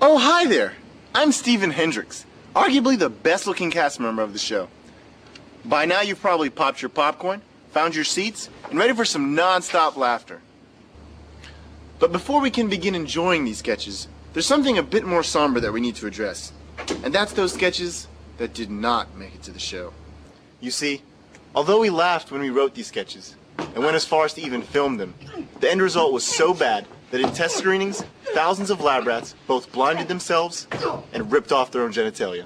Oh, hi there. I'm Stephen Hendricks, arguably the best looking cast member of the show. By now, you've probably popped your popcorn, found your seats, and ready for some non stop laughter. But before we can begin enjoying these sketches, there's something a bit more somber that we need to address. And that's those sketches that did not make it to the show. You see, although we laughed when we wrote these sketches, and went as far as to even film them, the end result was so bad that in test screenings, thousands of lab rats both blinded themselves and ripped off their own genitalia.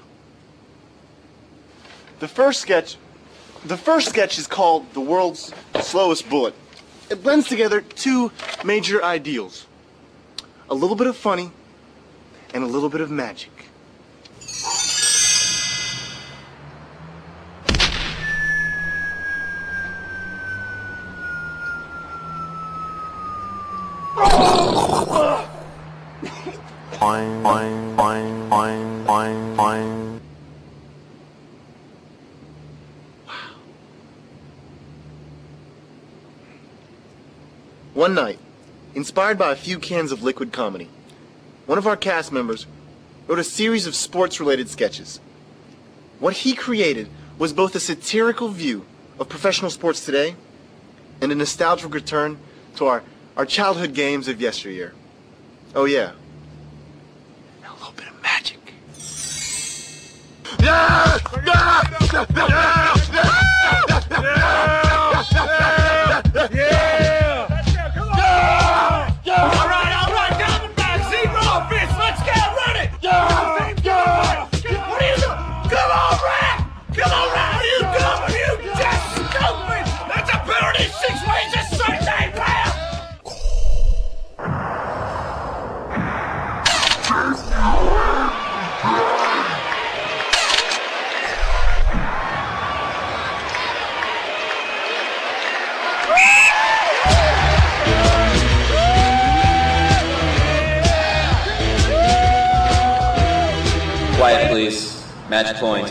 The first sketch, the first sketch is called "The World's Slowest Bullet." It blends together two major ideals: a little bit of funny and a little bit of magic. One night, inspired by a few cans of liquid comedy, one of our cast members wrote a series of sports related sketches. What he created was both a satirical view of professional sports today and a nostalgic return to our, our childhood games of yesteryear. Oh, yeah. And a little bit of magic. All Match point.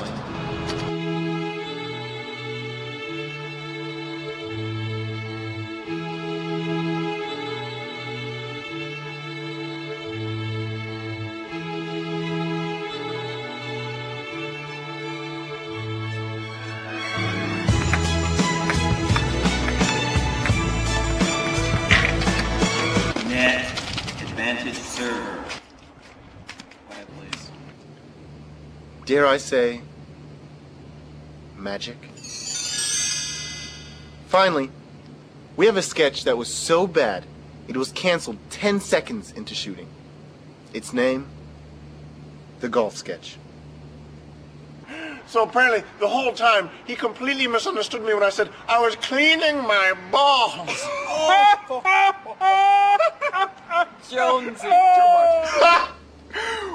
Net. Advantage server. Dare I say, magic? Finally, we have a sketch that was so bad it was canceled 10 seconds into shooting. Its name, The Golf Sketch. So apparently, the whole time, he completely misunderstood me when I said I was cleaning my balls. Jonesy.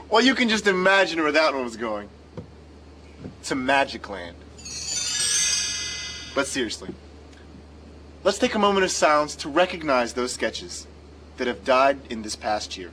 Well, you can just imagine where that one was going. To Magic Land. But seriously, let's take a moment of silence to recognize those sketches that have died in this past year.